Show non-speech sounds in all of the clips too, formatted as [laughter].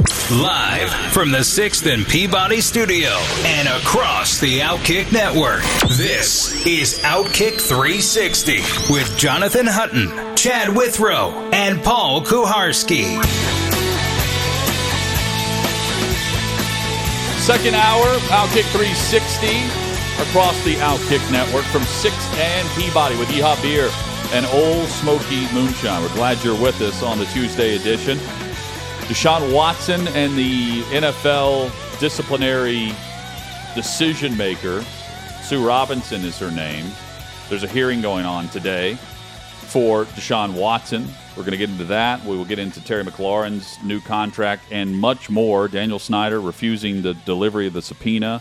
Live from the 6th and Peabody studio and across the Outkick network. This is Outkick 360 with Jonathan Hutton, Chad Withrow, and Paul Kuharsky. Second hour, Outkick 360 across the Outkick network from 6th and Peabody with Yeehaw Beer and Ole Smoky Moonshine. We're glad you're with us on the Tuesday edition. Deshaun Watson and the NFL disciplinary decision maker, Sue Robinson is her name. There's a hearing going on today for Deshaun Watson. We're going to get into that. We will get into Terry McLaurin's new contract and much more. Daniel Snyder refusing the delivery of the subpoena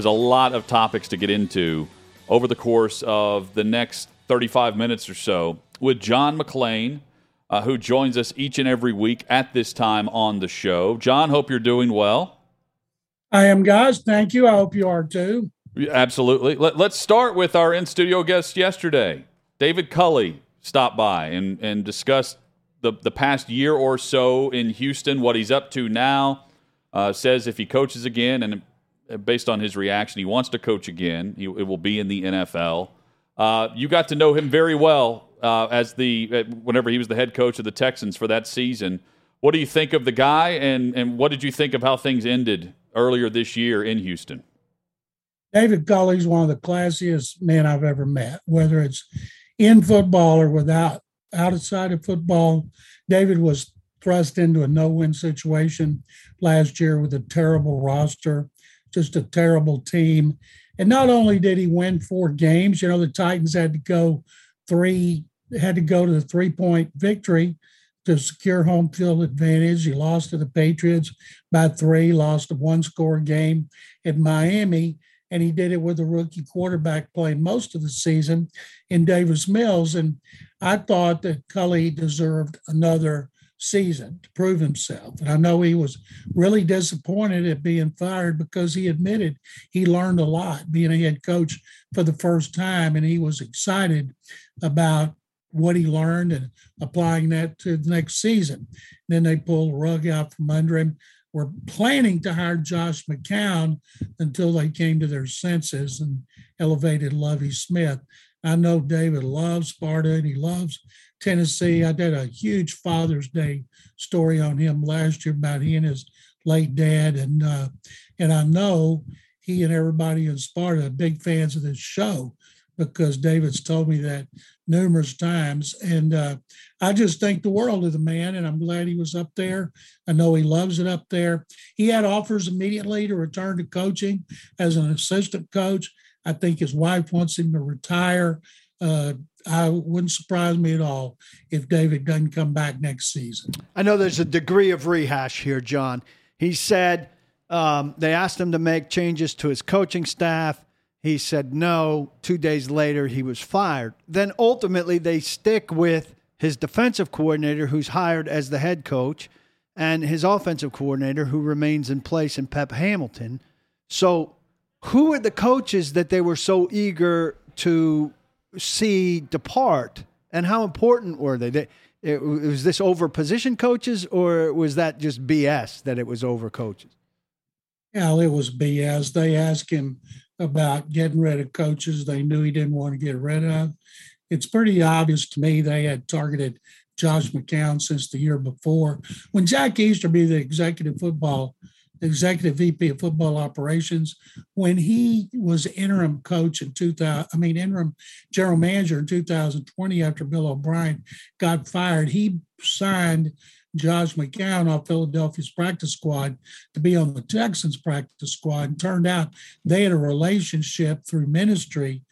there's a lot of topics to get into over the course of the next 35 minutes or so with John McClain, uh, who joins us each and every week at this time on the show. John, hope you're doing well. I am, guys. Thank you. I hope you are too. Absolutely. Let, us start with our in studio guest yesterday. David Culley stopped by and, and discussed the, the past year or so in Houston, what he's up to now. Uh, says if he coaches again, and based on his reaction. He wants to coach again. He, it will be in the NFL. Uh, you got to know him very well uh, as the uh, whenever he was the head coach of the Texans for that season. What do you think of the guy, and and what did you think of how things ended earlier this year in Houston? David Culley's one of the classiest men I've ever met, whether it's in football or without outside of football. David was thrust into a no-win situation last year with a terrible roster just a terrible team. And not only did he win four games, you know, the Titans had to go three, had to go to the three point victory to secure home field advantage. He lost to the Patriots by three, lost a one score game at Miami. And he did it with a rookie quarterback playing most of the season in Davis Mills. And I thought that Culley deserved another season to prove himself. And I know he was really disappointed at being fired because he admitted he learned a lot being a head coach for the first time. And he was excited about what he learned and applying that to the next season. Then they pulled the rug out from under him. Were planning to hire Josh McCown until they came to their senses and elevated Lovie Smith. I know David loves Sparta and he loves Tennessee. I did a huge Father's Day story on him last year about he and his late dad, and uh, and I know he and everybody in Sparta are big fans of this show because David's told me that numerous times, and uh, I just think the world of the man, and I'm glad he was up there. I know he loves it up there. He had offers immediately to return to coaching as an assistant coach. I think his wife wants him to retire. Uh, I wouldn't surprise me at all if David doesn't come back next season. I know there's a degree of rehash here, John. He said um, they asked him to make changes to his coaching staff. He said no. Two days later, he was fired. Then ultimately, they stick with his defensive coordinator, who's hired as the head coach, and his offensive coordinator, who remains in place in Pep Hamilton. So, who are the coaches that they were so eager to see depart, and how important were they? they it, was this over position coaches, or was that just BS that it was over coaches? Yeah, it was BS. They asked him about getting rid of coaches they knew he didn't want to get rid of. It's pretty obvious to me they had targeted Josh McCown since the year before. When Jack Easterby, the executive football executive VP of football operations, when he was interim coach in 2000, I mean, interim general manager in 2020 after Bill O'Brien got fired, he signed Josh McCown off Philadelphia's practice squad to be on the Texans practice squad. And turned out they had a relationship through ministry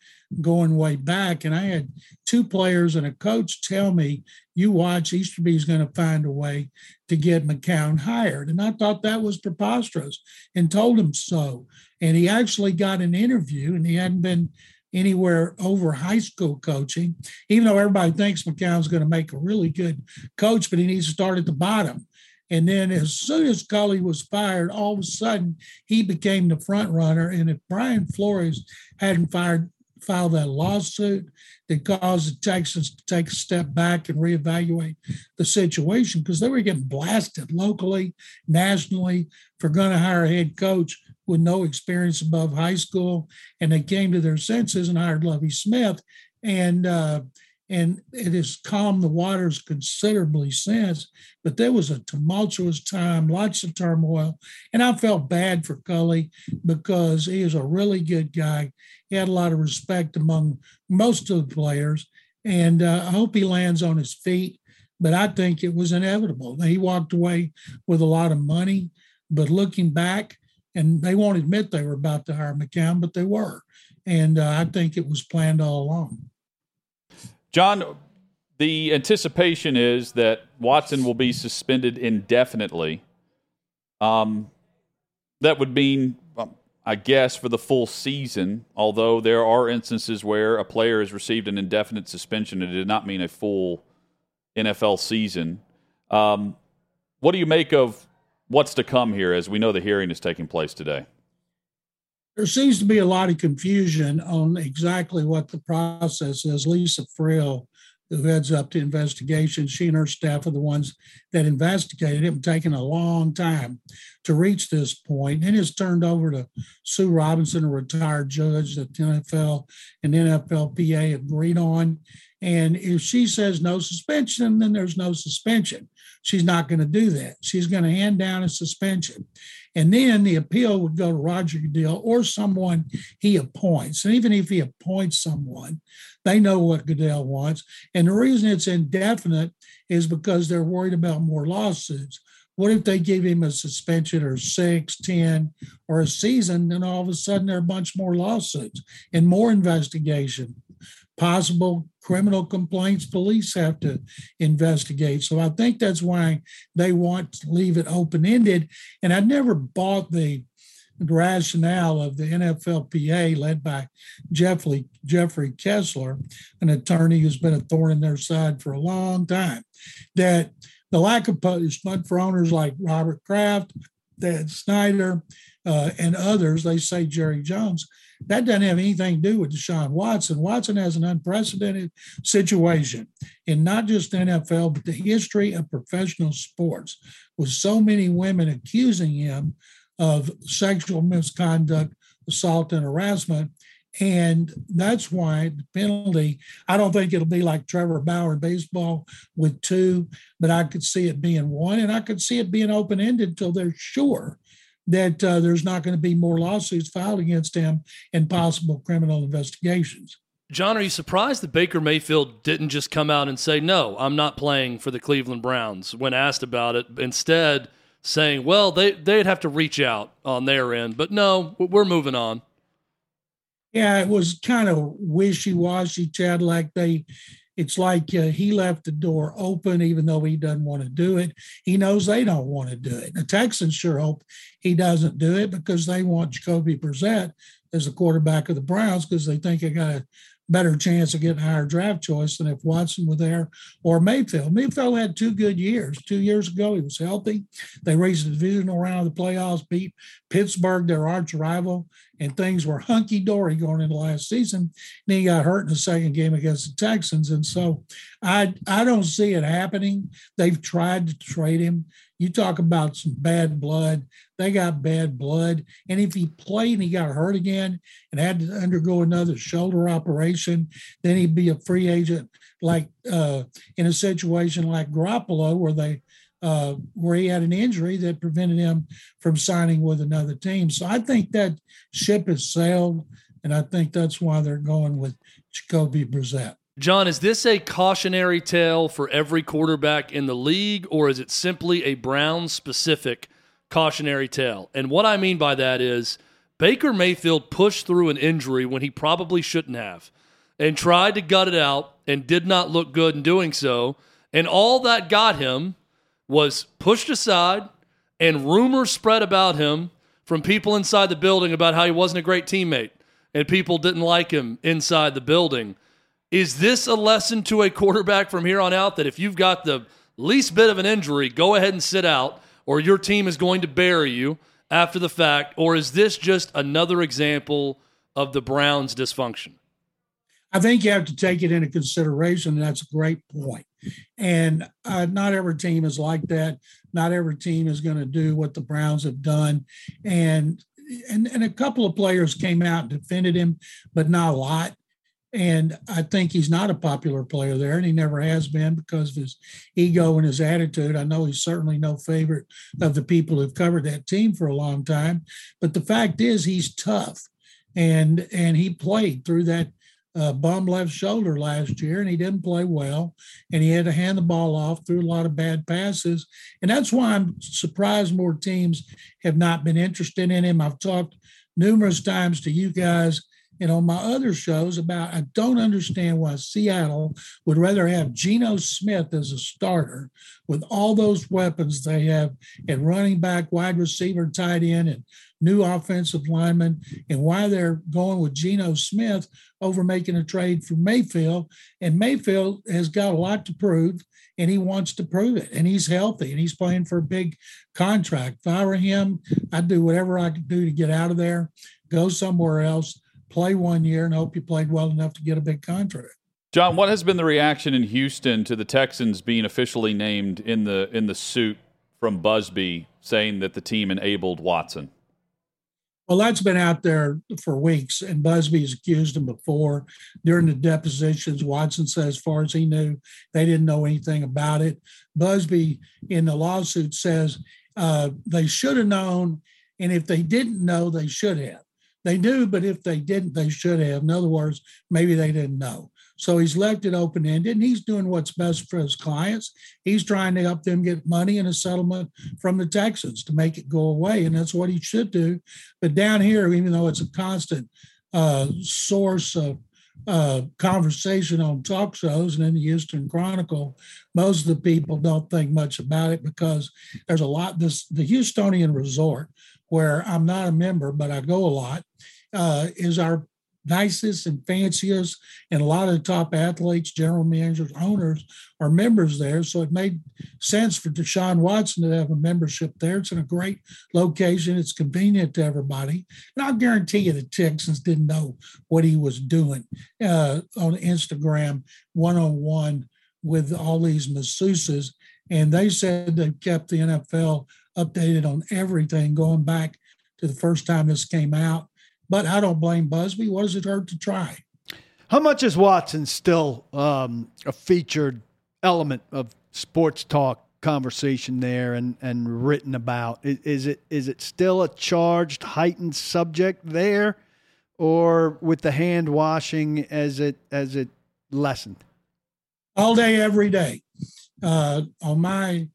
going way back. And I had two players and a coach tell me, you watch, Easterby's going to find a way to get McCown hired. And I thought that was preposterous and told him so. And he actually got an interview and he hadn't been anywhere over high school coaching, even though everybody thinks McCown's going to make a really good coach, but he needs to start at the bottom. And then as soon as Culley was fired, all of a sudden he became the front runner. And if Brian Flores hadn't fired, filed that lawsuit that caused the Texans to take a step back and reevaluate the situation, because they were getting blasted locally, nationally for going to hire a head coach with no experience above high school. And they came to their senses and hired Lovie Smith. And uh, and it has calmed the waters considerably since. But there was a tumultuous time, lots of turmoil, and I felt bad for Culley because he is a really good guy. He had a lot of respect among most of the players, and uh, I hope he lands on his feet. But I think it was inevitable. He walked away with a lot of money, but looking back, and they won't admit they were about to hire McCown, but they were, and uh, I think it was planned all along. John, the anticipation is that Watson will be suspended indefinitely. Um, that would mean, um, I guess, for the full season, although there are instances where a player has received an indefinite suspension. and It did not mean a full NFL season. Um, what do you make of what's to come here as we know the hearing is taking place today? There seems to be a lot of confusion on exactly what the process is. Lisa Friel, who heads up the investigation, she and her staff are the ones that investigated it, taken a long time to reach this point. And it's turned over to Sue Robinson, a retired judge that the NFL and NFLPA agreed on. And if she says no suspension, then there's no suspension. She's not going to do that. She's going to hand down a suspension. And then the appeal would go to Roger Goodell or someone he appoints. And even if he appoints someone, they know what Goodell wants. And the reason it's indefinite is because they're worried about more lawsuits. What if they give him a suspension or six, ten, or a season, then all of a sudden there are a bunch more lawsuits and more investigation? Possible criminal complaints police have to investigate. So I think that's why they want to leave it open ended. And I never bought the rationale of the NFLPA led by Jeffrey, Jeffrey Kessler, an attorney who's been a thorn in their side for a long time, that the lack of punishment for owners like Robert Kraft, Dan Snyder, uh, and others, they say Jerry Jones, that doesn't have anything to do with Deshaun Watson. Watson has an unprecedented situation in not just NFL, but the history of professional sports, with so many women accusing him of sexual misconduct, assault, and harassment. And that's why the penalty, I don't think it'll be like Trevor Bauer in baseball with two, but I could see it being one, and I could see it being open ended until they're sure that uh, there's not going to be more lawsuits filed against him and possible criminal investigations. John, are you surprised that Baker Mayfield didn't just come out and say, no, I'm not playing for the Cleveland Browns when asked about it? Instead, saying, well, they, they'd have to reach out on their end, but no, we're moving on. Yeah, it was kind of wishy washy, Chad, like they it's like uh, he left the door open, even though he doesn't want to do it. He knows they don't want to do it. The Texans sure hope he doesn't do it because they want Jacoby Brissett as the quarterback of the Browns because they think they got a better chance of getting a higher draft choice than if Watson were there or Mayfield. Mayfield had two good years. Two years ago, he was healthy. They raised the divisional round of the playoffs, beat Pittsburgh, their arch rival, and things were hunky dory going into last season. And then he got hurt in the second game against the Texans. And so I I don't see it happening. They've tried to trade him. You talk about some bad blood. They got bad blood. And if he played and he got hurt again and had to undergo another shoulder operation, then he'd be a free agent, like uh, in a situation like Garoppolo, where they uh, where he had an injury that prevented him from signing with another team. So I think that ship has sailed, and I think that's why they're going with Jacoby Brissett. John, is this a cautionary tale for every quarterback in the league, or is it simply a Brown specific cautionary tale? And what I mean by that is Baker Mayfield pushed through an injury when he probably shouldn't have. and tried to gut it out and did not look good in doing so. And all that got him was pushed aside and rumors spread about him from people inside the building about how he wasn't a great teammate and people didn't like him inside the building. Is this a lesson to a quarterback from here on out that if you've got the least bit of an injury, go ahead and sit out, or your team is going to bury you after the fact? Or is this just another example of the Browns' dysfunction? I think you have to take it into consideration. And that's a great point. And uh, not every team is like that. Not every team is going to do what the Browns have done. And and and a couple of players came out and defended him, but not a lot. And I think he's not a popular player there, and he never has been because of his ego and his attitude. I know he's certainly no favorite of the people who've covered that team for a long time. But the fact is, he's tough, and and he played through that uh, bum left shoulder last year, and he didn't play well, and he had to hand the ball off through a lot of bad passes, and that's why I'm surprised more teams have not been interested in him. I've talked numerous times to you guys and on my other shows about I don't understand why Seattle would rather have Geno Smith as a starter with all those weapons they have at running back, wide receiver, tight end, and new offensive lineman, and why they're going with Geno Smith over making a trade for Mayfield. And Mayfield has got a lot to prove, and he wants to prove it. And he's healthy, and he's playing for a big contract. If I were him, I'd do whatever I could do to get out of there, go somewhere else play one year and hope you played well enough to get a big contract. John, what has been the reaction in Houston to the Texans being officially named in the in the suit from Buzbee saying that the team enabled Watson? Well, that's been out there for weeks, and Buzbee's accused him before. During the depositions, Watson said, as far as he knew, they didn't know anything about it. Buzbee, in the lawsuit, says uh, they should have known, and if they didn't know, they should have. They knew, but if they didn't, they should have. In other words, maybe they didn't know. So he's left it open ended and he's doing what's best for his clients. He's trying to help them get money in a settlement from the Texans to make it go away. And that's what he should do. But down here, even though it's a constant uh, source of uh, conversation on talk shows and in the Houston Chronicle, most of the people don't think much about it because there's a lot. This the Houstonian Resort, where I'm not a member, but I go a lot, uh, is our nicest and fanciest, and a lot of the top athletes, general managers, owners are members there. So it made sense for Deshaun Watson to have a membership there. It's in a great location. It's convenient to everybody. And I'll guarantee you the Texans didn't know what he was doing uh, on Instagram one on one with all these masseuses. And they said they kept the NFL updated on everything going back to the first time this came out. But I don't blame Buzbee. What does it hurt to try? How much is Watson still um, a featured element of sports talk conversation there and, and written about? Is, is it is it still a charged, heightened subject there, or with the hand washing as it as it lessened? All day, every day. Uh, on my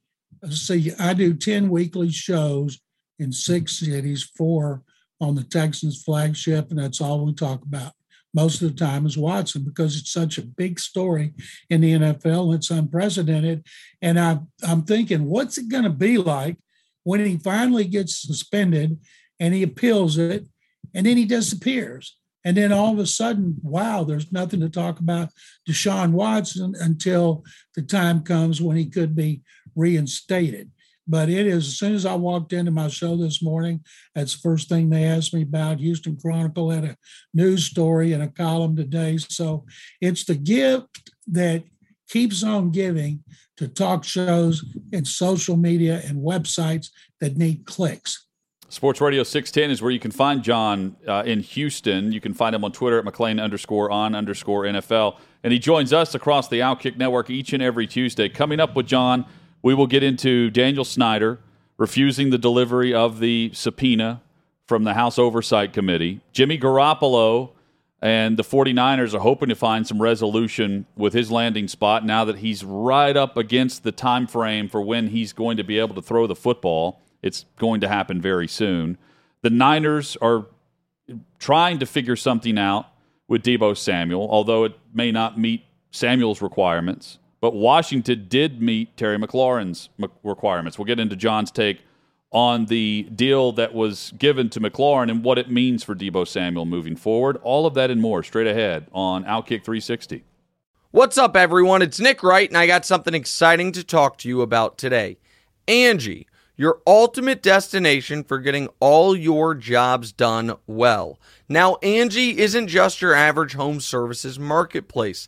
see, I do 10 weekly shows in six cities, four on the Texans flagship, and that's all we talk about. Most of the time is Watson because it's such a big story in the NFL it's unprecedented. And I, I'm thinking, what's it going to be like when he finally gets suspended and he appeals it and then he disappears? And then all of a sudden, wow, there's nothing to talk about Deshaun Watson until the time comes when he could be reinstated. But it is as soon as I walked into my show this morning, that's the first thing they asked me about. Houston Chronicle had a news story and a column today. So it's the gift that keeps on giving to talk shows and social media and websites that need clicks. Sports Radio 610 is where you can find John uh, in Houston. You can find him on Twitter at McClain underscore on underscore NFL. And he joins us across the Outkick Network each and every Tuesday. Coming up with John we will get into Daniel Snyder refusing the delivery of the subpoena from the House Oversight Committee. Jimmy Garoppolo and the 49ers are hoping to find some resolution with his landing spot now that he's right up against the time frame for when he's going to be able to throw the football. It's going to happen very soon. The Niners are trying to figure something out with Deebo Samuel, although it may not meet Samuel's requirements. But Washington did meet Terry McLaurin's requirements. We'll get into John's take on the deal that was given to McLaurin and what it means for Deebo Samuel moving forward. All of that and more straight ahead on Outkick 360. What's up, everyone? It's Nick Wright, and I got something exciting to talk to you about today. Angie, your ultimate destination for getting all your jobs done well. Now, Angie isn't just your average home services marketplace.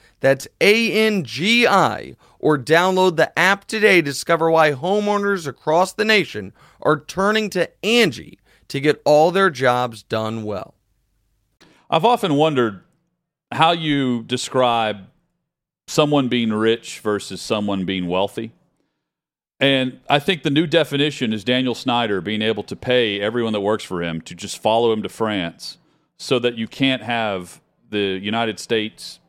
That's A N G I or download the app today to discover why homeowners across the nation are turning to Angie to get all their jobs done well. I've often wondered how you describe someone being rich versus someone being wealthy. And I think the new definition is Daniel Snyder being able to pay everyone that works for him to just follow him to France so that you can't have the United States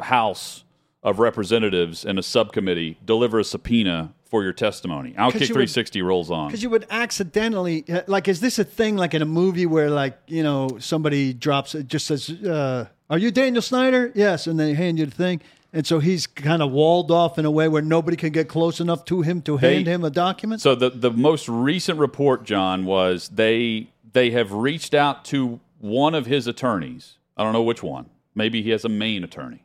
House of Representatives and a subcommittee deliver a subpoena for your testimony. Outkick 360 would, rolls on. Because you would accidentally, uh, like, is this a thing like in a movie where, like, you know, somebody drops it, just says, uh, Are you Daniel Snyder? Yes. And they hand you the thing. And so he's kind of walled off in a way where nobody can get close enough to him to hand him a document. So the the most recent report, John, was they they have reached out to one of his attorneys. I don't know which one. Maybe he has a main attorney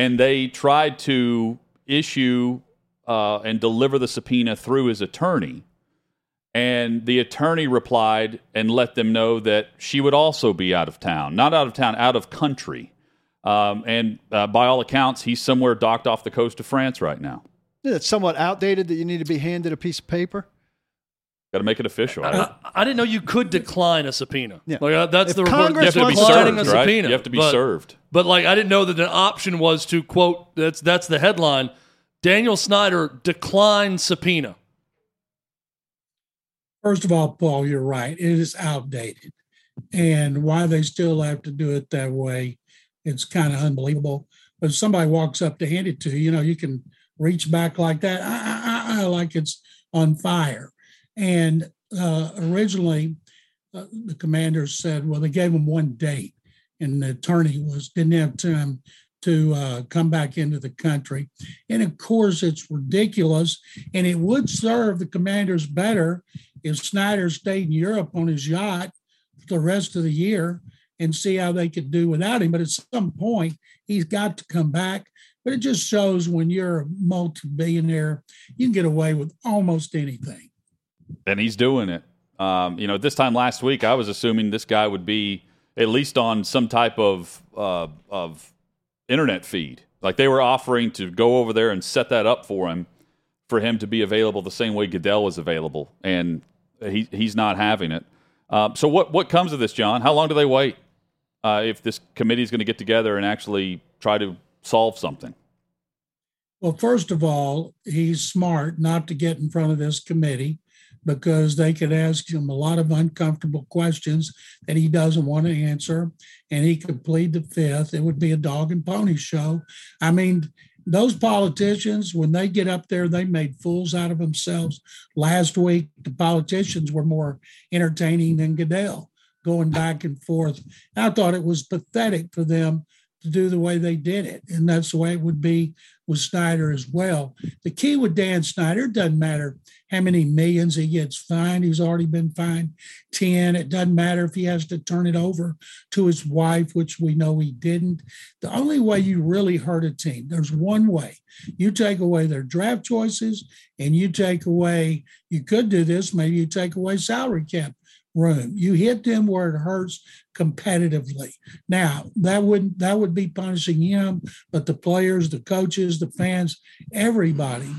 and they tried to issue uh, and deliver the subpoena through his attorney. And the attorney replied and let them know that she would also be out of town, not out of town, out of country. Um, and uh, by all accounts, he's somewhere docked off the coast of France right now. It's somewhat outdated that you need to be handed a piece of paper. Got to make it official. I, I, I, didn't know you could decline a subpoena. Yeah. Like, uh, that's if the report. You have to be served, right? Subpoena, you have to be but, served. But like, I didn't know that an option was to quote. That's that's the headline. Daniel Snyder declined subpoena. First of all, Paul, you're right. It is outdated, and why they still have to do it that way, it's kind of unbelievable. But if somebody walks up to hand it to you, you know, you can reach back like that, I, like it's on fire and uh, originally, uh, the commander said, well, they gave him one date, and the attorney was didn't have time to uh, come back into the country. And of course, it's ridiculous, and it would serve the commanders better if Snyder stayed in Europe on his yacht the rest of the year and see how they could do without him. But at some point, he's got to come back. But it just shows when you're a multi-billionaire, you can get away with almost anything and he's doing it. Um, you know, this time last week, I was assuming this guy would be at least on some type of uh, of internet feed. Like they were offering to go over there and set that up for him, for him to be available the same way Goodell was available, and he he's not having it. Uh, so what what comes of this, John? How long do they wait uh, if this committee is going to get together and actually try to solve something? Well, first of all, he's smart not to get in front of this committee because they could ask him a lot of uncomfortable questions that he doesn't want to answer, and he could plead the fifth. It would be a dog and pony show. I mean, those politicians, when they get up there, they made fools out of themselves. Last week, the politicians were more entertaining than Goodell, going back and forth. I thought it was pathetic for them to do the way they did it. And that's the way it would be with Snyder as well. The key with Dan Snyder doesn't matter how many millions he gets fined. He's already been fined 10. It doesn't matter if he has to turn it over to his wife, which we know he didn't. The only way you really hurt a team, there's one way. You take away their draft choices and you take away, you could do this, maybe you take away salary cap room. You hit them where it hurts competitively. Now that wouldn't that would be punishing him, but the players, the coaches, the fans, everybody.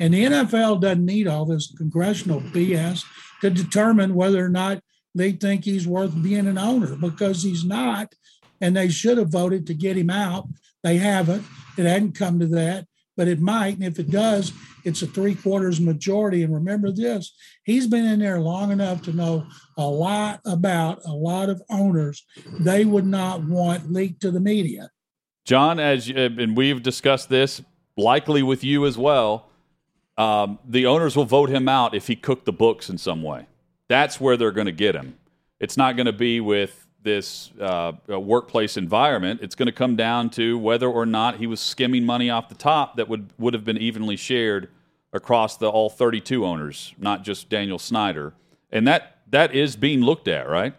And the NFL doesn't need all this congressional BS to determine whether or not they think he's worth being an owner because he's not. And they should have voted to get him out. They haven't. It hadn't come to that, but it might. And if it does, it's a three quarters majority. And remember this he's been in there long enough to know a lot about a lot of owners they would not want leaked to the media. John, as you, and we've discussed this likely with you as well, um, the owners will vote him out if he cooked the books in some way. That's where they're going to get him. It's not going to be with this uh, workplace environment. It's going to come down to whether or not he was skimming money off the top that would would have been evenly shared across the all 32 owners, not just Daniel Snyder. And that that is being looked at, right?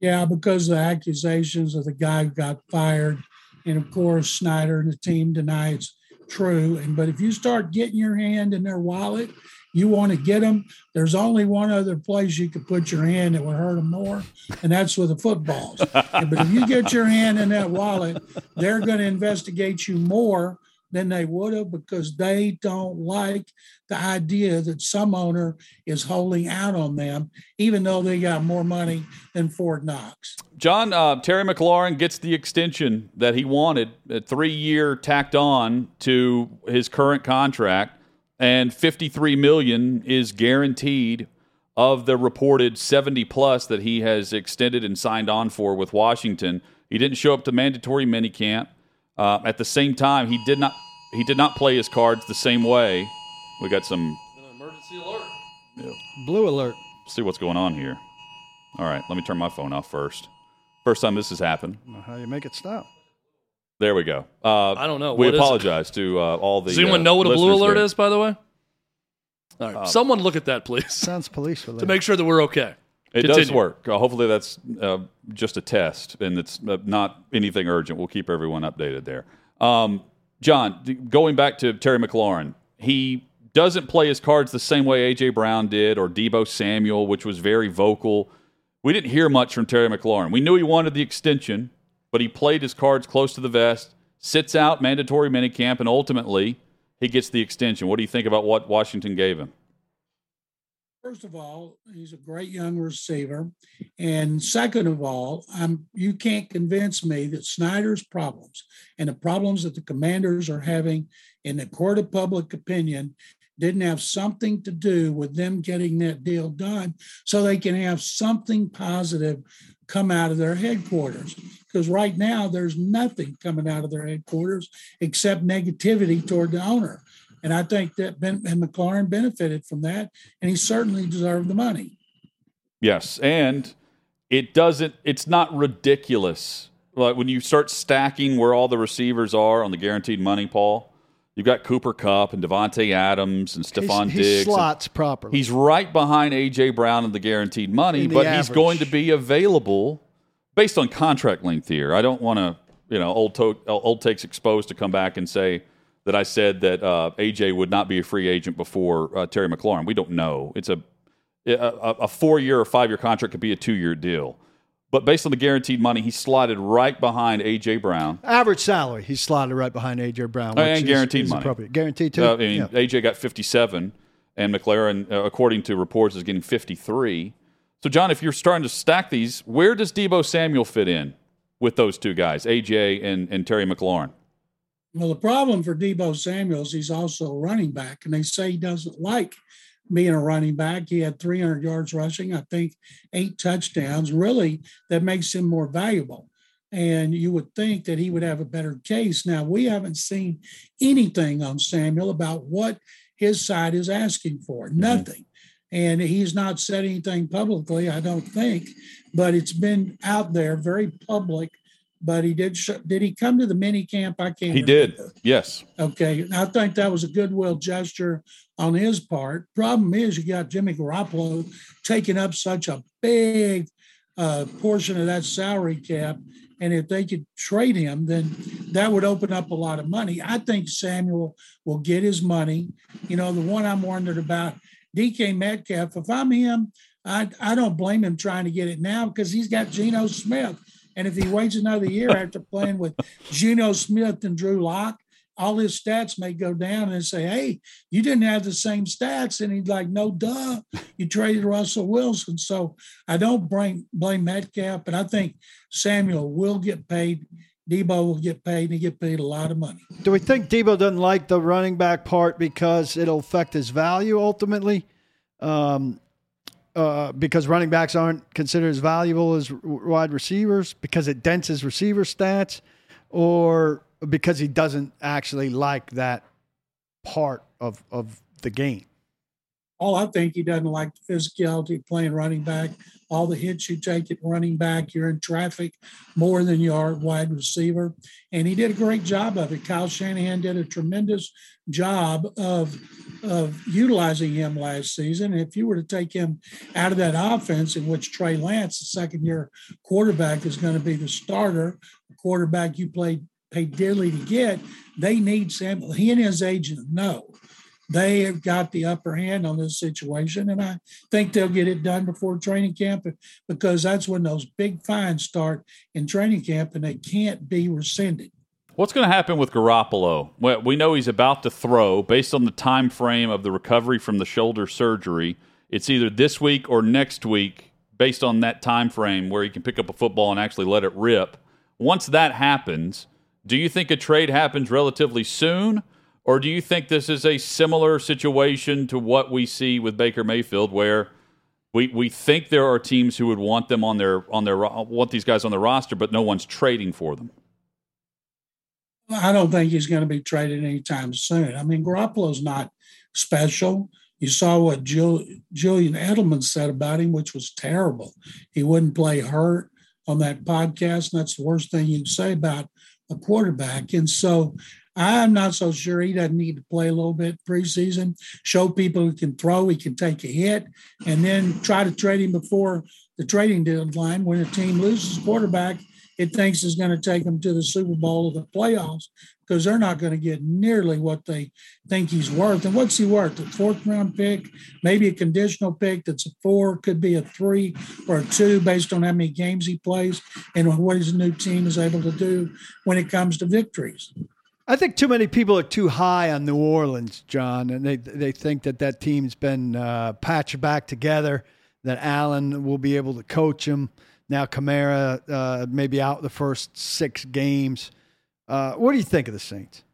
Yeah, because the accusations of the guy who got fired, and of course Snyder and the team deny it's true. And but if you start getting your hand in their wallet, you want to get them. There's only one other place you could put your hand that would hurt them more, and that's with the footballs. but if you get your hand in that wallet, they're going to investigate you more than they would have because they don't like the idea that some owner is holding out on them, even though they got more money than Fort Knox. John, uh, Terry McLaurin gets the extension that he wanted, a three year tacked on to his current contract, and 53 million is guaranteed of the reported 70 plus that he has extended and signed on for with Washington. He didn't show up to mandatory minicamp. Uh, at the same time, he did not he did not play his cards the same way. We got some emergency alert. Yeah. Blue alert. See what's going on here. All right, let me turn my phone off first. First time this has happened. How you make it stop? There we go. Uh, I don't know. We What is apologize to uh, all the. Does anyone uh, know what a blue alert there. is, by the way? All right. Uh, Someone look at that, please, [laughs] Sounds police related. to make sure that we're okay. It does work. Uh, hopefully, that's uh, just a test, and it's uh, not anything urgent. We'll keep everyone updated there. Um, John, d- going back to Terry McLaurin, he doesn't play his cards the same way AJ Brown did, or Deebo Samuel, which was very vocal. We didn't hear much from Terry McLaurin. We knew he wanted the extension, but he played his cards close to the vest, sits out mandatory minicamp, and ultimately he gets the extension. What do you think about what Washington gave him? First of all, he's a great young receiver. And second of all, I'm, you can't convince me that Snyder's problems and the problems that the commanders are having in the court of public opinion didn't have something to do with them getting that deal done so they can have something positive come out of their headquarters. Because right now, there's nothing coming out of their headquarters except negativity toward the owner. And I think that Ben and McLaurin benefited from that, and he certainly deserved the money. Yes, and it doesn't. It's not ridiculous. Like when you start stacking where all the receivers are on the guaranteed money, Paul. You've got Cooper Kupp and Davante Adams and Stefon Diggs. He slots properly. He's right behind AJ Brown in the guaranteed money, the but he's going to be available based on contract length here. I don't want to, you know, old to- old takes exposed to come back and say that I said that uh, AJ would not be a free agent before uh, Terry McLaurin. We don't know. It's a a, a four year or five year contract could be a two year deal. But based on the guaranteed money, he slotted right behind AJ Brown. Average salary. he slotted right behind AJ Brown. Oh, which and is- guaranteed is money. Appropriate. Guaranteed too. Uh, I mean, Yeah. AJ got 57, and McLaurin, uh, according to reports, is getting 53. So, John, if you're starting to stack these, where does Deebo Samuel fit in with those two guys, AJ and, and Terry McLaurin? Well, the problem for Deebo Samuels, he's also a running back, and they say he doesn't like being a running back. He had 300 yards rushing, I think eight touchdowns. Really, that makes him more valuable. And you would think that he would have a better case. Now, we haven't seen anything on Samuel about what his side is asking for, mm-hmm. nothing. And he's not said anything publicly, I don't think, but it's been out there very public but he did. Did he come to the mini camp? I can't. He remember. did. Yes. Okay, I think that was a goodwill gesture on his part. Problem is, you got Jimmy Garoppolo taking up such a big uh, portion of that salary cap, and if they could trade him, then that would open up a lot of money. I think Samuel will get his money. You know, the one I'm wondering about, DK Metcalf. If I'm him, I I don't blame him trying to get it now because he's got Geno Smith. And if he waits another year after playing with Geno Smith and Drew Lock, all his stats may go down and say, Hey, you didn't have the same stats. And he's like, No, duh, you traded Russell Wilson. So I don't blame, blame Metcalf, but I think Samuel will get paid. Deebo will get paid and he get paid a lot of money. Do we think Deebo doesn't like the running back part because it'll affect his value ultimately? Um, uh, because running backs aren't considered as valuable as wide receivers because it dents his receiver stats, or because he doesn't actually like that part of of the game. All I think he doesn't like the physicality of playing running back. All the hits you take at running back, you're in traffic more than you are wide receiver. And he did a great job of it. Kyle Shanahan did a tremendous job of of utilizing him last season. If you were to take him out of that offense, in which Trey Lance, the second year quarterback, is going to be the starter, the quarterback you played paid dearly to get, they need Sam. He and his agent know they have got the upper hand on this situation, and I think they'll get it done before training camp because that's when those big fines start in training camp, and they can't be rescinded. What's going to happen with Garoppolo? Well, we know he's about to throw. Based on the time frame of the recovery from the shoulder surgery, it's either this week or next week. Based on that time frame, where he can pick up a football and actually let it rip. Once that happens, do you think a trade happens relatively soon, or do you think this is a similar situation to what we see with Baker Mayfield, where we, we think there are teams who would want them on their on their want these guys on their roster, but no one's trading for them? I don't think he's going to be traded anytime soon. I mean, Garoppolo's not special. You saw what Julian Edelman said about him, which was terrible. He wouldn't play hurt on that podcast, and that's the worst thing you can say about a quarterback. And so I'm not so sure he doesn't need to play a little bit preseason, show people he can throw, he can take a hit, and then try to trade him before the trading deadline when a team loses quarterback it thinks is going to take them to the Super Bowl or the playoffs because they're not going to get nearly what they think he's worth. And what's he worth? A fourth round pick, maybe a conditional pick that's a four, could be a three or a two based on how many games he plays and what his new team is able to do when it comes to victories. I think too many people are too high on New Orleans, John, and they they think that that team's been uh, patched back together. That Allen will be able to coach them. Now Kamara uh, maybe out the first six games. Uh, what do you think of the Saints?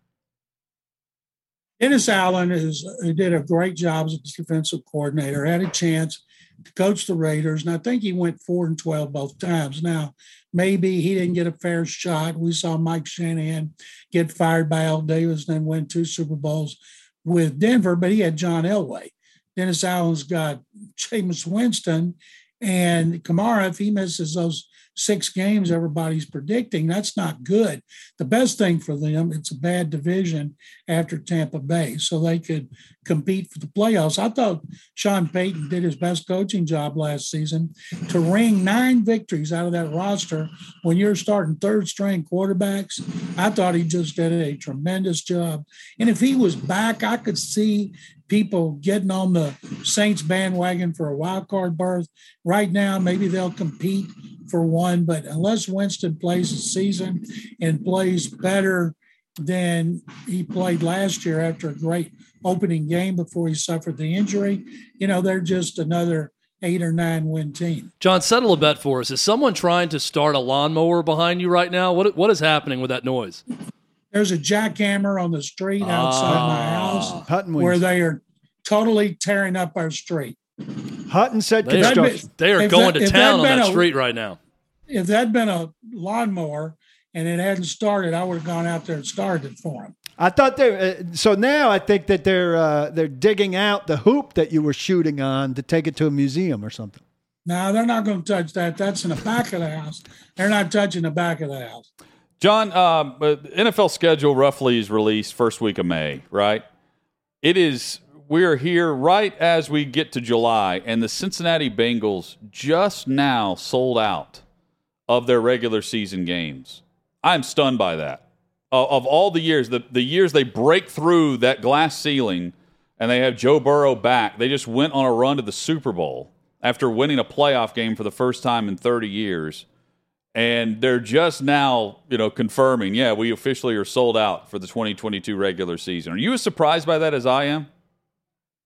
Dennis Allen is did a great job as a defensive coordinator. Had a chance to coach the Raiders, and I think he went four and twelve both times. Now, maybe he didn't get a fair shot. We saw Mike Shanahan get fired by Al Davis, and then win two Super Bowls with Denver, but he had John Elway. Dennis Allen's got Jameis Winston, and Kamara, if he misses those six games everybody's predicting, that's not good. The best thing for them, it's a bad division after Tampa Bay, so they could compete for the playoffs. I thought Sean Payton did his best coaching job last season to wring nine victories out of that roster when you're starting third string quarterbacks. I thought he just did a tremendous job. And if he was back, I could see people getting on the Saints bandwagon for a wild card berth. Right now, maybe they'll compete for one, but unless Winston plays the season and plays better than he played last year after a great opening game before he suffered the injury, you know, they're just another eight or nine win team. John, settle a bet for us. Is someone trying to start a lawnmower behind you right now? What what is happening with that noise? There's a jackhammer on the street outside uh, my house where they are totally tearing up our street. Hutton said they are, they are going that, to town on that a, street right now. If that'd been a lawnmower and it hadn't started, I would have gone out there and started it for him. I thought they. Uh, so now I think that they're uh, they're digging out the hoop that you were shooting on to take it to a museum or something. No, they're not going to touch that. That's in the back of the house. They're not touching the back of the house. John, um, NFL schedule roughly is released first week of May, right? It is. We are here right as we get to July, and the Cincinnati Bengals just now sold out of their regular season games. I'm stunned by that. Of all the years, the, the years they break through that glass ceiling and they have Joe Burrow back, they just went on a run to the Super Bowl after winning a playoff game for the first time in 30 years. And they're just now, you know, confirming, yeah, we officially are sold out for the 2022 regular season. Are you as surprised by that as I am?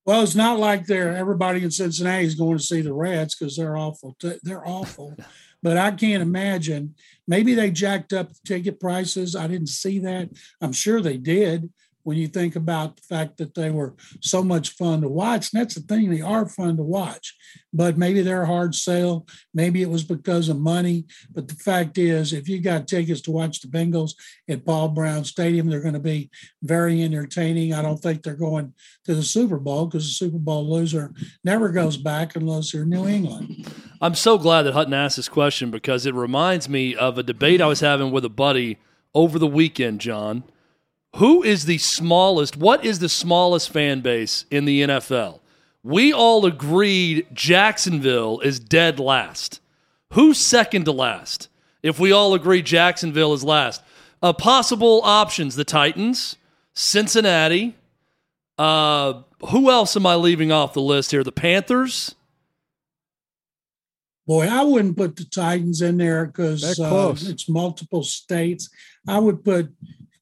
Well, it's not like they're everybody in Cincinnati is going to see the Reds because they're awful. They're awful. [laughs] but I can't imagine. Maybe they jacked up ticket prices. I didn't see that. I'm sure they did when you think about the fact that they were so much fun to watch. And that's the thing, they are fun to watch. But maybe they're a hard sale. Maybe it was because of money. But the fact is, if you got tickets to watch the Bengals at Paul Brown Stadium, they're going to be very entertaining. I don't think they're going to the Super Bowl because the Super Bowl loser never goes back unless they're in New England. I'm so glad that Hutton asked this question because it reminds me of a debate I was having with a buddy over the weekend, John who is the smallest? What is the smallest fan base in the NFL? We all agreed Jacksonville is dead last. Who's second to last? If we all agree Jacksonville is last, uh, possible options: the Titans, Cincinnati. Uh, who else am I leaving off the list here? The Panthers. Boy, I wouldn't put the Titans in there because uh, it's multiple states. I would put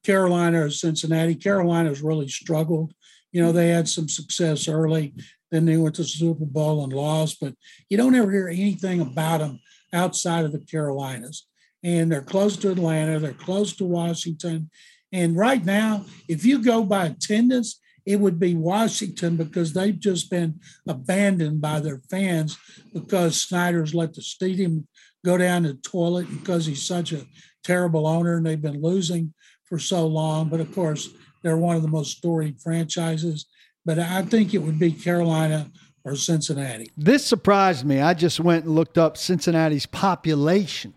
Carolina or Cincinnati. Carolina's really struggled. You know, they had some success early, then they went to the Super Bowl and lost, but you don't ever hear anything about them outside of the Carolinas. And they're close to Atlanta, they're close to Washington. And right now, if you go by attendance, it would be Washington because they've just been abandoned by their fans because Snyder's let the stadium go down the toilet because he's such a terrible owner and they've been losing for so long. But of course, they're one of the most storied franchises. But I think it would be Carolina or Cincinnati. This surprised me. I just went and looked up Cincinnati's population.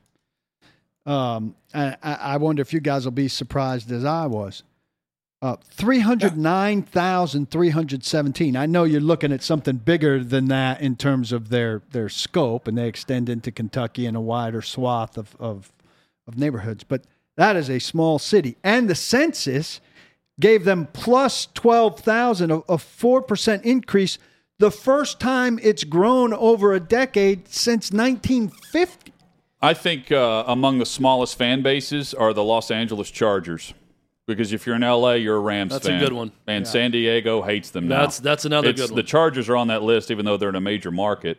Um, I, I wonder if you guys will be surprised as I was. Uh, 309,317. I know you're looking at something bigger than that in terms of their, their scope, and they extend into Kentucky and a wider swath of, of, of neighborhoods. But that is a small city. And the census gave them plus 12,000, a, 4% increase, the first time it's grown over a decade since 1950. I think uh, among the smallest fan bases are the Los Angeles Chargers. Because if you're in LA, you're a Rams that's fan. That's a good one. And yeah. San Diego hates them now. That's that's another it's, good one. The Chargers are on that list, even though they're in a major market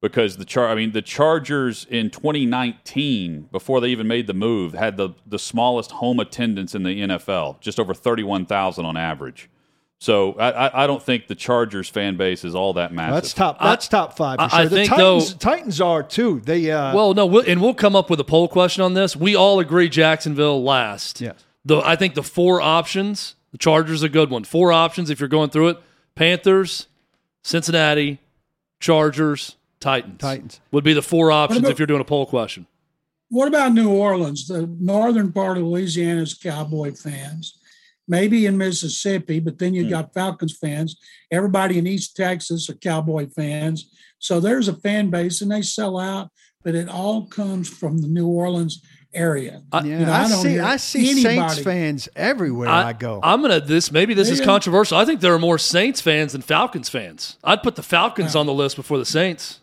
because the char I mean the Chargers in 2019 before they even made the move had the the smallest home attendance in the NFL, just over 31,000 on average. So I, I don't think the Chargers fan base is all that massive. That's top. That's top five. For sure. I the think Titans, though, Titans are too. They uh, well, no, we'll, and we'll come up with a poll question on this. We all agree Jacksonville last. Yes. The I think the four options. The Chargers are a good one. Four options if you're going through it: Panthers, Cincinnati, Chargers, Titans. Titans would be the four options about, if you're doing a poll question. What about New Orleans? The northern part of Louisiana is Cowboy fans. Maybe in Mississippi, but then you mm. got Falcons fans. Everybody in East Texas are Cowboy fans. So there's a fan base and they sell out, but it all comes from the New Orleans area. I, you know, I, I see I see anybody. Saints fans everywhere I, I, go. I'm gonna this maybe this yeah. is controversial. I think there are more Saints fans than Falcons fans. I'd put the Falcons yeah. on the list before the Saints.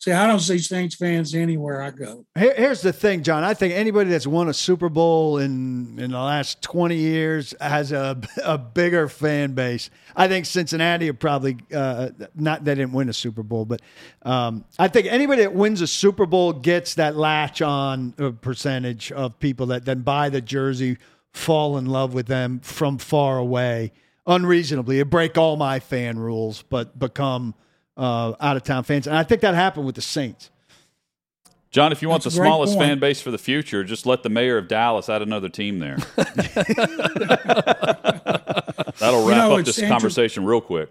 See, I don't see Saints fans anywhere I go. Here, here's the thing, John. I think anybody that's won a Super Bowl in in the last 20 years has a, a bigger fan base. I think Cincinnati are probably uh, not. They didn't win a Super Bowl, but um, I think anybody that wins a Super Bowl gets that latch on percentage of people that then buy the jersey, fall in love with them from far away, unreasonably. It break all my fan rules, but become uh, out of town fans. And I think that happened with the Saints. John, if you want That's the smallest point. fan base for the future, just let the mayor of Dallas add another team there. [laughs] That'll wrap you know, up this conversation real quick.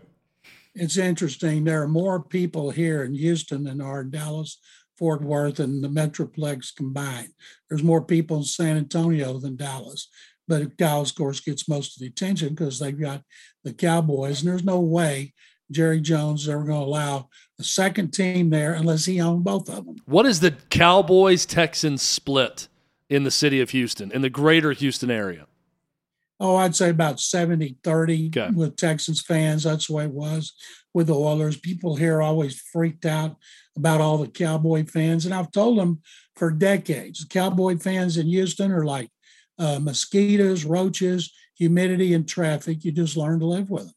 It's interesting. There are more people here in Houston than are in Dallas, Fort Worth, and the Metroplex combined. There's more people in San Antonio than Dallas. But Dallas, of course, gets most of the attention because they've got the Cowboys. And there's no way Jerry Jones is ever going to allow a second team there unless he owned both of them. What is the Cowboys Texans split in the city of Houston, in the greater Houston area? Oh, I'd say about 70 30 Okay. with Texans fans. That's the way it was with the Oilers. People here always freaked out about all the Cowboy fans. And I've told them for decades, Cowboy fans in Houston are like uh, mosquitoes, roaches, humidity, and traffic. You just learn to live with them.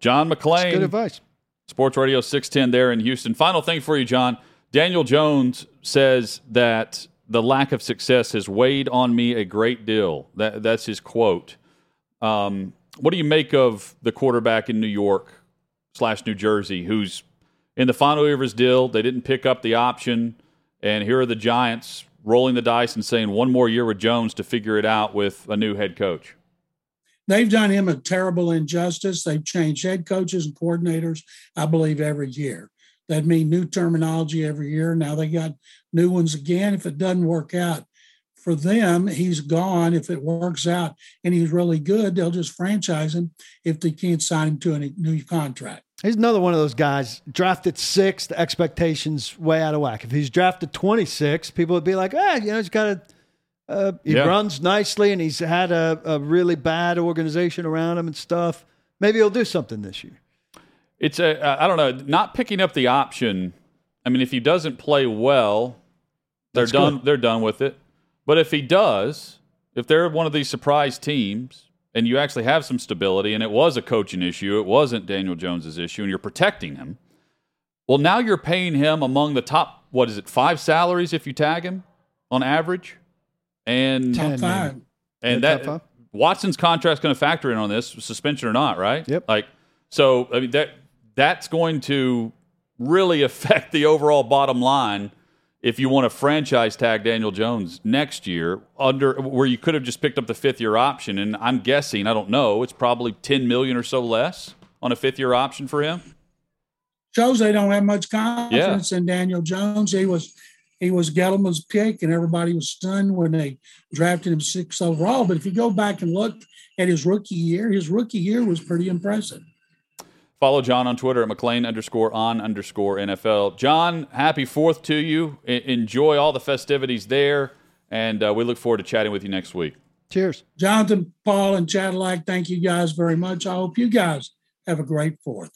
John McClain, good advice. Sports Radio 610 there in Houston. Final thing for you, John. Daniel Jones says that the lack of success has weighed on me a great deal. That, that's his quote. Um, what do you make of the quarterback in New York slash New Jersey who's in the final year of his deal? They didn't pick up the option, and here are the Giants rolling the dice and saying one more year with Jones to figure it out with a new head coach. They've done him a terrible injustice. They've changed head coaches and coordinators, I believe, every year. That mean new terminology every year. Now they got new ones again. If it doesn't work out for them, he's gone. If it works out and he's really good, they'll just franchise him if they can't sign him to a new contract. He's another one of those guys drafted sixth, expectations way out of whack. If he's drafted 26, people would be like, ah, you know, he's got a, uh, he Yeah. runs nicely and he's had a, a really bad organization around him and stuff. Maybe he'll do something this year. It's a I don't know, not picking up the option. I mean, if he doesn't play well, they're That's done. good. They're done with it. But if he does, if they're one of these surprise teams, and you actually have some stability, and it was a coaching issue, it wasn't Daniel Jones's issue, and you're protecting him. Well, now you're paying him among the top. What is it? Five salaries if you tag him on average, and Top Ten, five. maybe. and Yeah, that top five. Watson's contract's going to factor in on this, suspension or not, right? Yep. Like, so I mean that that's going to really [laughs] affect the overall bottom line if you want to franchise tag Daniel Jones next year under where you could have just picked up the fifth year option, and I'm guessing I don't know, it's probably ten million or so less on a fifth year option for him. Shows they don't have much confidence in Daniel Jones. He was he was Gettleman's pick, and everybody was stunned when they drafted him sixth overall. But if you go back and look at his rookie year, his rookie year was pretty impressive. Follow John on Twitter at McClain underscore on underscore NFL. John, happy fourth to you. E- enjoy all the festivities there, and uh, we look forward to chatting with you next week. Cheers. Jonathan, Paul, and Cadillac, thank you guys very much. I hope you guys have a great fourth.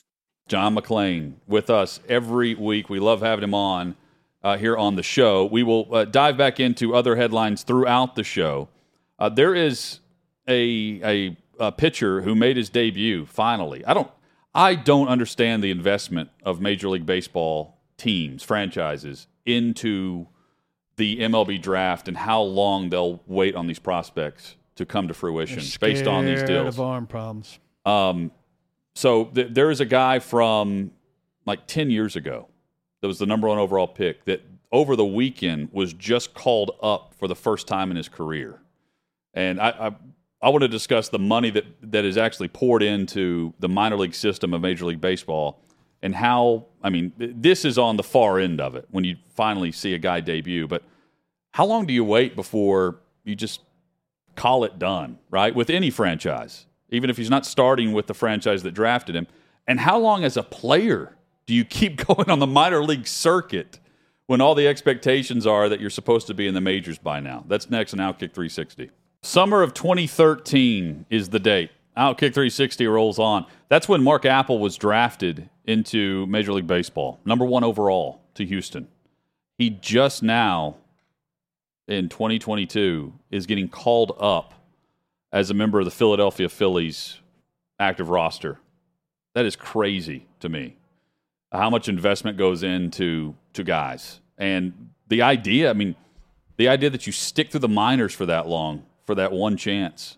John McClain with us every week. We love having him on uh, here on the show. We will uh, dive back into other headlines throughout the show. Uh, there is a, a a pitcher who made his debut finally. I don't I don't understand the investment of Major League Baseball teams, franchises into the MLB draft and how long they'll wait on these prospects to come to fruition based on these deals. of arm problems. Um, so th- there is a guy from like 10 years ago that was the number one overall pick that over the weekend was just called up for the first time in his career. And I, I, I want to discuss the money that, that is actually poured into the minor league system of Major League Baseball and how, I mean, this is on the far end of it when you finally see a guy debut. But how long do you wait before you just call it done, right? With any franchise, even if he's not starting with the franchise that drafted him. And how long as a player do you keep [laughs] going on the minor league circuit when all the expectations are that you're supposed to be in the majors by now? That's next on Outkick 360. Summer of 2013 is the date. Outkick 360 rolls on. That's when Mark Appel was drafted into Major League Baseball, number one overall to Houston. He just now in 2022 is getting called up as a member of the Philadelphia Phillies active roster. That is crazy to me. How much investment goes into to guys and the idea. I mean, the idea that you stick through the minors for that long for that one chance.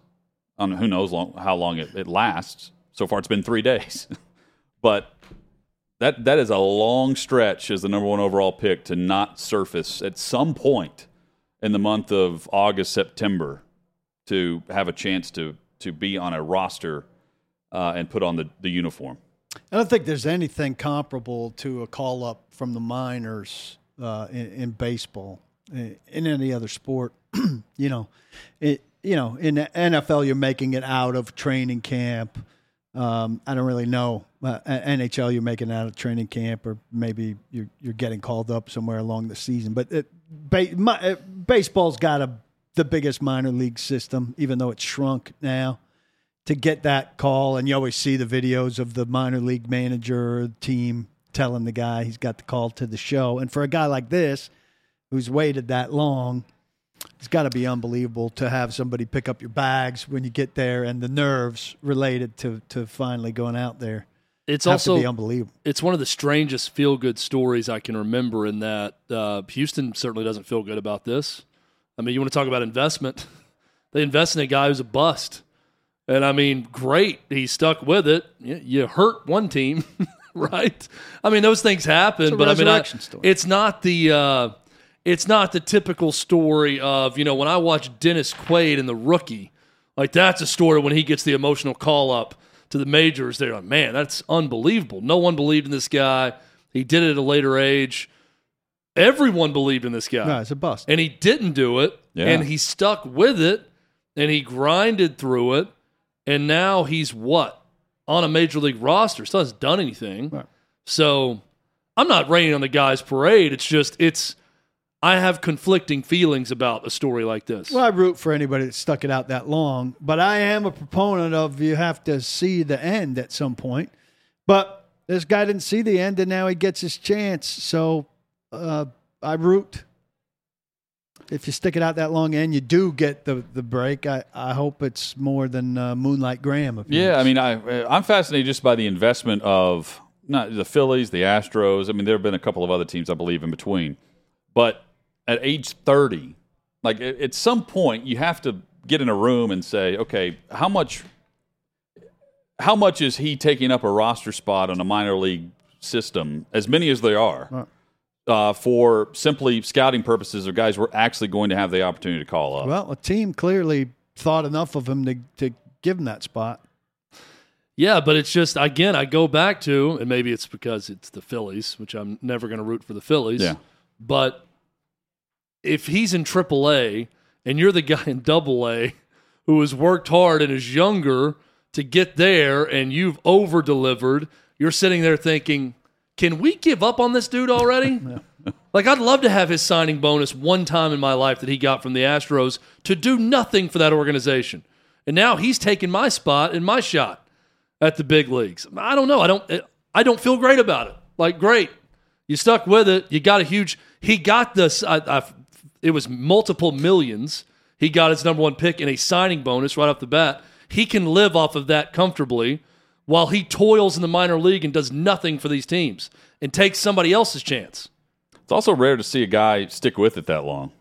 Don't who knows long, how long it, it lasts. So far, it's been three days, [laughs] but that that is a long stretch as the number one overall pick to not surface at some point in the month of August, September to have a chance to to be on a roster uh, and put on the, the uniform. I don't think there's anything comparable to a call up from the minors uh, in, in, baseball, in, in, any other sport. [clears throat] you know, it, you know, in the NFL, you're making it out of training camp. Um, I don't really know. Uh, NHL, you're making it out of training camp, or maybe you're you're getting called up somewhere along the season. But it, ba- my, uh, baseball's got a the biggest minor league system, even though it's shrunk now to get that call, and you always see the videos of the minor league manager team telling the guy he's got the call to the show. And for a guy like this, who's waited that long, it's got to be unbelievable to have somebody pick up your bags when you get there, and the nerves related to to finally going out there. It's also unbelievable. It's one of the strangest feel good stories I can remember. In that uh, Houston certainly doesn't feel good about this. I mean, you want to talk about investment? [laughs] they invest in a guy who's a bust and I mean, great. He stuck with it. You hurt one team, [laughs] right? I mean, those things happen, but I mean, I, it's not the uh, it's not the typical story of you know when I watch Dennis Quaid in the Rookie, like that's a story when he gets the emotional call up to the majors. They're like, man, that's unbelievable. No one believed in this guy. He did it at a later age. Everyone believed in this guy. No, it's a bust, and he didn't do it, yeah. and he stuck with it, and he grinded through it and now he's what on a major league roster. Still hasn't done anything. Right. So I'm not raining on the guy's parade. It's just it's. I have conflicting feelings about a story like this. Well, I root for anybody that stuck it out that long, but I am a proponent of you have to see the end at some point. But this guy didn't see the end, and now he gets his chance. So uh, I root if you stick it out that long and you do get the, the break, I, I hope it's more than uh, Moonlight Graham. Yeah, I mean, I I'm fascinated just by the investment of not the Phillies, the Astros. I mean, there have been a couple of other teams I believe in between, but at age 30, like at some point, you have to get in a room and say, okay, how much how much is he taking up a roster spot on a minor league system? As many as there are. Right uh, for simply scouting purposes of guys we're actually going to have the opportunity to call up. Well, a team clearly thought enough of him to, to give him that spot. Yeah, but it's just again, I go back to, and maybe it's because it's the Phillies, which I'm never going to root for the Phillies. Yeah. But if he's in AAA and you're the guy in Double A who has worked hard and is younger to get there, and you've over delivered, you're sitting there thinking, can we give up on this dude already? [laughs] like, I'd love to have his signing bonus one time in my life that he got from the Astros to do nothing for that organization. And now he's taking my spot and my shot at the big leagues. I don't know. I don't. I don't feel great about it. Like, great, you stuck with it. You got a huge. He got this. I, I, it was multiple millions. He got his number one pick and a signing bonus right off the bat. He can live off of that comfortably while he toils in the minor league and does nothing for these teams and takes somebody else's chance. It's also rare to see a guy stick with it that long.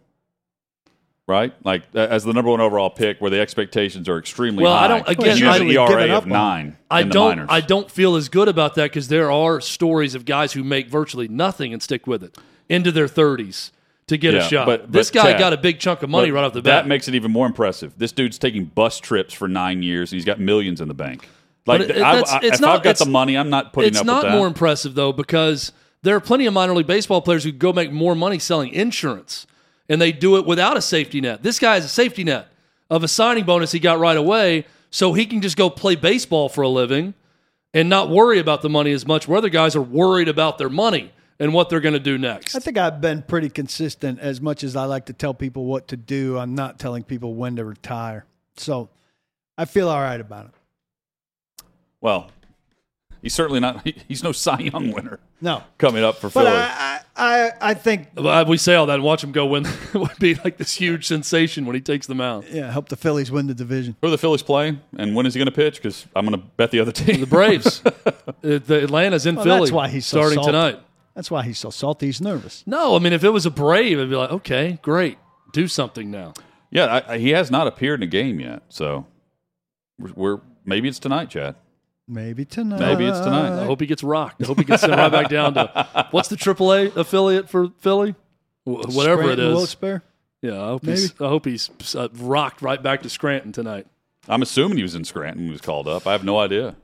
Right, like as the number one overall pick, where the expectations are extremely well, high. I don't. Again, well, I, ERA of nine. I don't. I don't feel as good about that because there are stories of guys who make virtually nothing and stick with it into their thirties to get yeah, a shot. But, this guy Chad, got a big chunk of money right off the bat. That makes it even more impressive. This dude's taking bus trips for nine years, and he's got millions in the bank. Like, it, I, I, if not, I've got the money, I'm not putting. It's not more impressive though because there are plenty of minor league baseball players who go make more money selling insurance, and they do it without a safety net. This guy has a safety net of a signing bonus he got right away, so he can just go play baseball for a living and not worry about the money as much. Where other guys are worried about their money and what they're going to do next. I think I've been pretty consistent. As much as I like to tell people what to do, I'm not telling people when to retire. So I feel all right about it. Well, he's certainly not. [laughs] He's no Cy Young winner. No, coming up for but Philly. I, I, I think we say all that and watch him go win [laughs] would be like this huge sensation when he takes them out. Yeah, help the Phillies win the division. Who are the Phillies playing, and when is he going to pitch? Because I'm going to bet the other team, the Braves. [laughs] Uh, the Atlanta's in well, Philly. That's why he's so starting salty. tonight. That's why he's so salty. He's nervous. No, I mean if it was a Brave, I'd be like, okay, great, do something now. Yeah, I, he has not appeared in a game yet, so we're, we're maybe it's tonight, Chad. Maybe tonight. Maybe it's tonight. I hope he gets rocked. I hope he gets sent right back down to [laughs] what's the AAA affiliate for Philly? Whatever Scranton it is. Wilkes-Barre? Yeah, I hope he's, I hope he's uh, rocked right back to Scranton tonight. I'm assuming he was in Scranton when he was called up. I have no idea.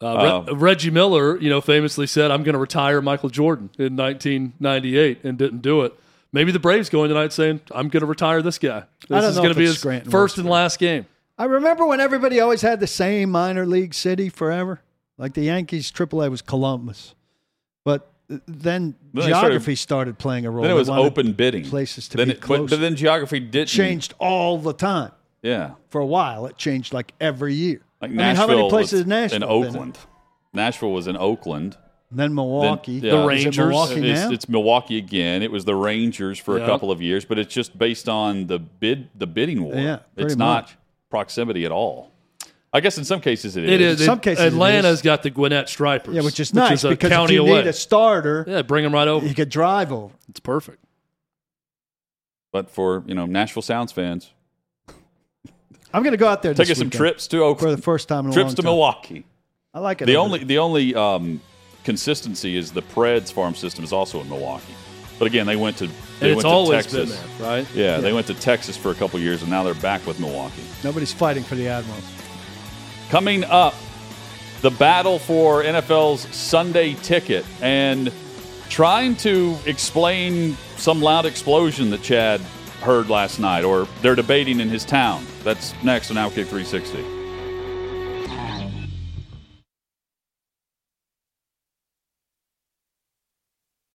Uh, Re- Reggie Miller, you know, famously said, "I'm going to retire Michael Jordan in 1998," and didn't do it. Maybe the Braves going tonight saying, "I'm going to retire this guy. This don't is know going if to be it's his Scranton first works and last game." I remember when everybody always had the same minor league city forever. Like the Yankees, AAA was Columbus. But then, Then they started- geography started, playing a role. Then it was open bidding. Places to then be it, close. but, but then geography did changed all the time. Yeah, For a while, it changed like every year. like I mean, Nashville. how many places was in Nashville? in been in? Oakland. Nashville was in Oakland. And then Milwaukee. Then- yeah. The Is it Rangers. Milwaukee It's, now? it's Milwaukee again. It was the Rangers for Yeah. a couple of years, but it's just based on the bid, the bidding war. Yeah, pretty it's not much. Proximity at all. I guess in some cases it is. It is. some cases it Atlanta's is. got the Gwinnett Stripers. yeah, which is nice a because if you away. need a starter, yeah, bring them right over. you could drive over. It's perfect. But for you know Nashville Sounds fans, I'm going to go out there take this us some trips to for the first time in a trips long to time. Milwaukee. I like it. The over only the only um, consistency is the Preds farm system is also in Milwaukee. But again, they went to they it's went to always Texas. been there, right? Yeah, they went to Texas for a couple years, and now they're back with Milwaukee. Nobody's fighting for the Admirals. Coming up, the battle for NFL's Sunday ticket and trying to explain some loud explosion that Chad heard last night or they're debating in his town. That's next on Outkick 360.